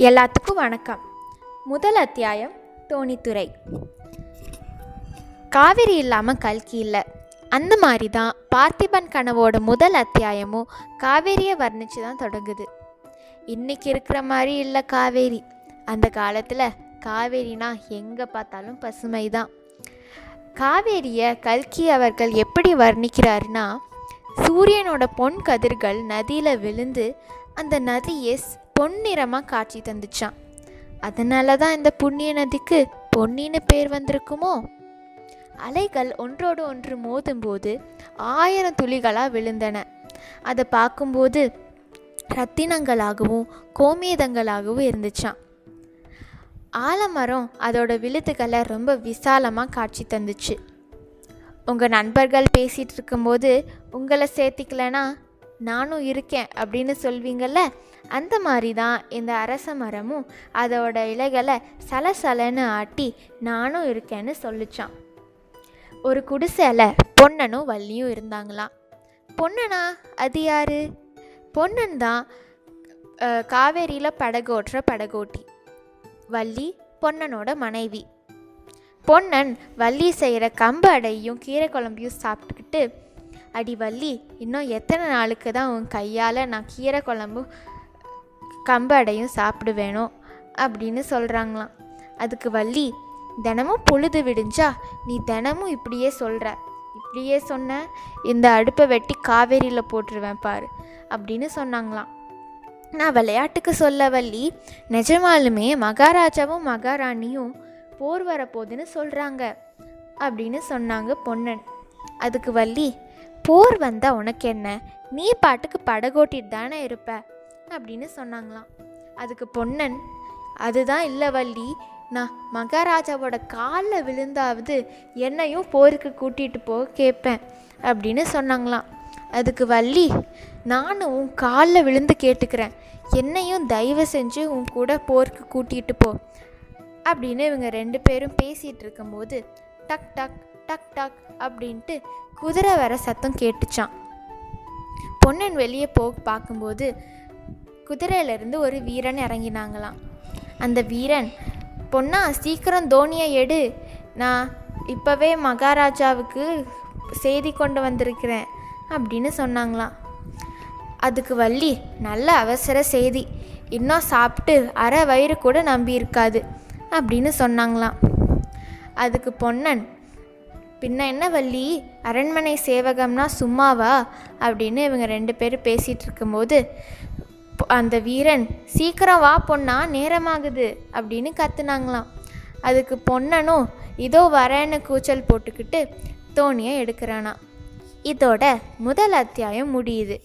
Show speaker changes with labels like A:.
A: எல்லாத்துக்கும் வணக்கம். முதல் அத்தியாயம் தோணித்துறை. காவிரி இல்லாமல் கல்கி இல்லை. அந்த மாதிரி தான் பார்த்திபன் கனவோட முதல் அத்தியாயமும் காவேரியை வர்ணித்து தான் தொடங்குது. இன்றைக்கி இருக்கிற மாதிரி இல்லை காவேரி. அந்த காலத்தில் காவேரினா எங்கே பார்த்தாலும் பசுமை தான் காவேரியை கல்கி அவர்கள் எப்படி வர்ணிக்கிறாருன்னா சூரியனோட பொன் கதிர்கள் நதியில் விழுந்து அந்த நதியை பொன்னிறமாக காட்சி தந்துச்சான் அதனால தான் இந்த புண்ணிய நதிக்கு பொன்னின்னு பேர் வந்திருக்குமோ? அலைகள் ஒன்றோடு ஒன்று மோதும்போது ஆயிரம் துளிகளாக விழுந்தன. அதை பார்க்கும்போது ரத்தினங்களாகவும் கோமேதங்களாகவும் இருந்துச்சான் ஆலமரம் அதோட விழுத்துக்களை ரொம்ப விசாலமாக காட்சி தந்துச்சு. உங்கள் நண்பர்கள் பேசிகிட்டு இருக்கும்போது உங்களை சேர்த்திக்கலனா நானும் இருக்கேன் அப்படின்னு சொல்வீங்கள்ல அந்த மாதிரி தான் இந்த அரச மரமும் அதோட இலைகளை சலசலன்னு ஆட்டி நானும் இருக்கேன்னு சொல்லிச்சான் ஒரு குடிசையில் பொன்னனும் வள்ளியும் இருந்தாங்களாம். பொன்னனா? அது யாரு? பொன்னன் தான் காவேரியில் படகோட்டுற படகோட்டி. வள்ளி பொன்னனோட மனைவி. பொன்னன் வள்ளி செய்கிற கம்பு அடையும் கீரை குழம்பையும் சாப்பிட்டுக்கிட்டு அடி வள்ளி இன்னும் எத்தனை நாளுக்கு தான் உன் கையால் நான் கீரை குழம்பும் கம்பு அடையும் சாப்பிடுவேணும் அப்படின்னு சொல்கிறாங்களாம் அதுக்கு வள்ளி தினமும் பொழுது விடிஞ்சா நீ தினமும் இப்படியே சொல்கிற இப்படியே சொன்ன இந்த அடுப்பை வெட்டி காவேரியில் போட்டுருவேன் பாரு அப்படின்னு சொன்னாங்களாம். நான் விளையாட்டுக்கு சொல்ல வள்ளி நிஜமாலுமே மகாராஜாவும் மகாராணியும் போர் வரப்போகுதுன்னு சொல்கிறாங்க அப்படின்னு சொன்னாங்க பொன்னன். அதுக்கு வள்ளி போர் வந்தால் உனக்கு என்ன? நீ பாட்டுக்கு படகோட்டிட்டு தானே இருப்ப? அப்படின்னு சொன்னாங்களாம். அதுக்கு பொன்னன் அதுதான் இல்லை வள்ளி. நான் மகாராஜாவோட காலில் விழுந்தாவது என்னையும் போருக்கு கூட்டிகிட்டு போக கேட்பேன் அப்படின்னு சொன்னாங்களாம். அதுக்கு வள்ளி நானும் உன் காலில் விழுந்து கேட்டுக்கிறேன். என்னையும் தயவு செஞ்சு உன் கூட போருக்கு கூட்டிகிட்டு போ அப்படின்னு இவங்க ரெண்டு பேரும் பேசிகிட்டு இருக்கும்போது டக் டக் டக் டக் அப்படின்ட்டு குதிரை வர சத்தம் கேட்டுச்சான் பொன்னன் வெளியே போக பார்க்கும்போது குதிரையிலேருந்து ஒரு வீரன் இறங்கினாங்களாம். அந்த வீரன் பொன்னா சீக்கிரம் தோனியை எடு. நான் இப்போவே மகாராஜாவுக்கு செய்தி கொண்டு வந்திருக்கிறேன் அப்படின்னு சொன்னாங்களாம். அதுக்கு வள்ளி நல்ல அவசர செய்தி. இன்னும் சாப்பிட்டு அரை வயிறு கூட நம்பி இருக்காது அப்படின்னு சொன்னாங்களாம். அதுக்கு பொன்னன் பின்ன என்ன வள்ளி? அரண்மனை சேவகம்னா சும்மாவா? அப்படின்னு இவங்க ரெண்டு பேரும் பேசிகிட்டு இருக்கும்போது அந்த வீரன் சீக்கிரம் வா பொண்ணா நேரமாகுது அப்படின்னு கத்துனாங்களாம். அதுக்கு பொன்னனும் இதோ வரேன்னு கூச்சல் போட்டுக்கிட்டு தோணியை எடுக்கிறானா இதோட முதல் அத்தியாயம் முடியுது.